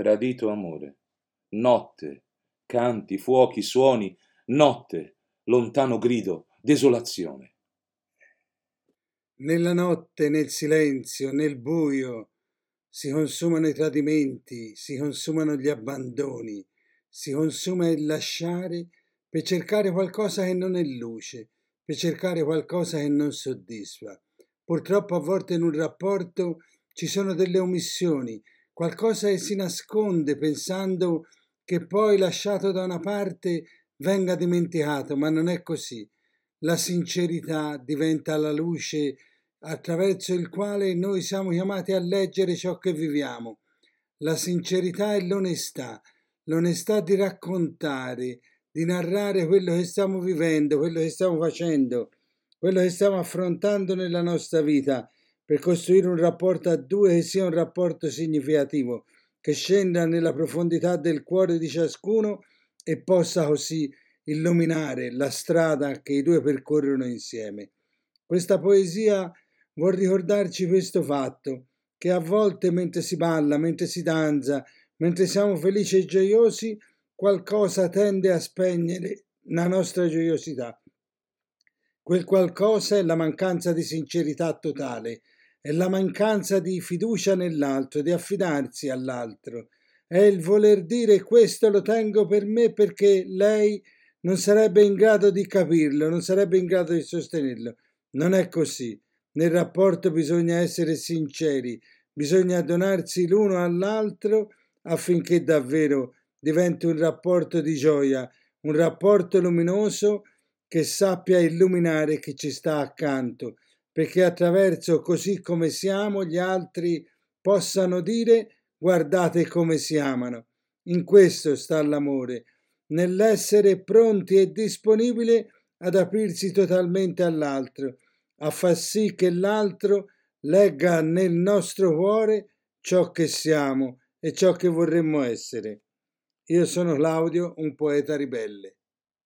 tradito amore, notte, canti, fuochi, suoni, notte, lontano grido, desolazione. Nella notte, nel silenzio, nel buio, si consumano i tradimenti, si consumano gli abbandoni, si consuma il lasciare per cercare qualcosa che non è luce, per cercare qualcosa che non soddisfa. Purtroppo a volte in un rapporto ci sono delle omissioni, qualcosa che si nasconde pensando che poi lasciato da una parte venga dimenticato, ma non è così. La sincerità diventa la luce attraverso il quale noi siamo chiamati a leggere ciò che viviamo. La sincerità e l'onestà, l'onestà di raccontare, di narrare quello che stiamo vivendo, quello che stiamo facendo, quello che stiamo affrontando nella nostra vita per costruire un rapporto a due che sia un rapporto significativo, che scenda nella profondità del cuore di ciascuno e possa così illuminare la strada che i due percorrono insieme. Questa poesia vuol ricordarci questo fatto, che a volte mentre si balla, mentre si danza, mentre siamo felici e gioiosi, qualcosa tende a spegnere la nostra gioiosità. Quel qualcosa è la mancanza di sincerità totale, è la mancanza di fiducia nell'altro, di affidarsi all'altro, è il voler dire questo lo tengo per me perché lei non sarebbe in grado di capirlo, non sarebbe in grado di sostenerlo. Non è così. Nel rapporto bisogna essere sinceri, bisogna donarsi l'uno all'altro affinché davvero diventi un rapporto di gioia, un rapporto luminoso che sappia illuminare chi ci sta accanto, perché attraverso così come siamo gli altri possano dire guardate come si amano. In questo sta l'amore, nell'essere pronti e disponibili ad aprirsi totalmente all'altro, a far sì che l'altro legga nel nostro cuore ciò che siamo e ciò che vorremmo essere. Io sono Claudio, un poeta ribelle.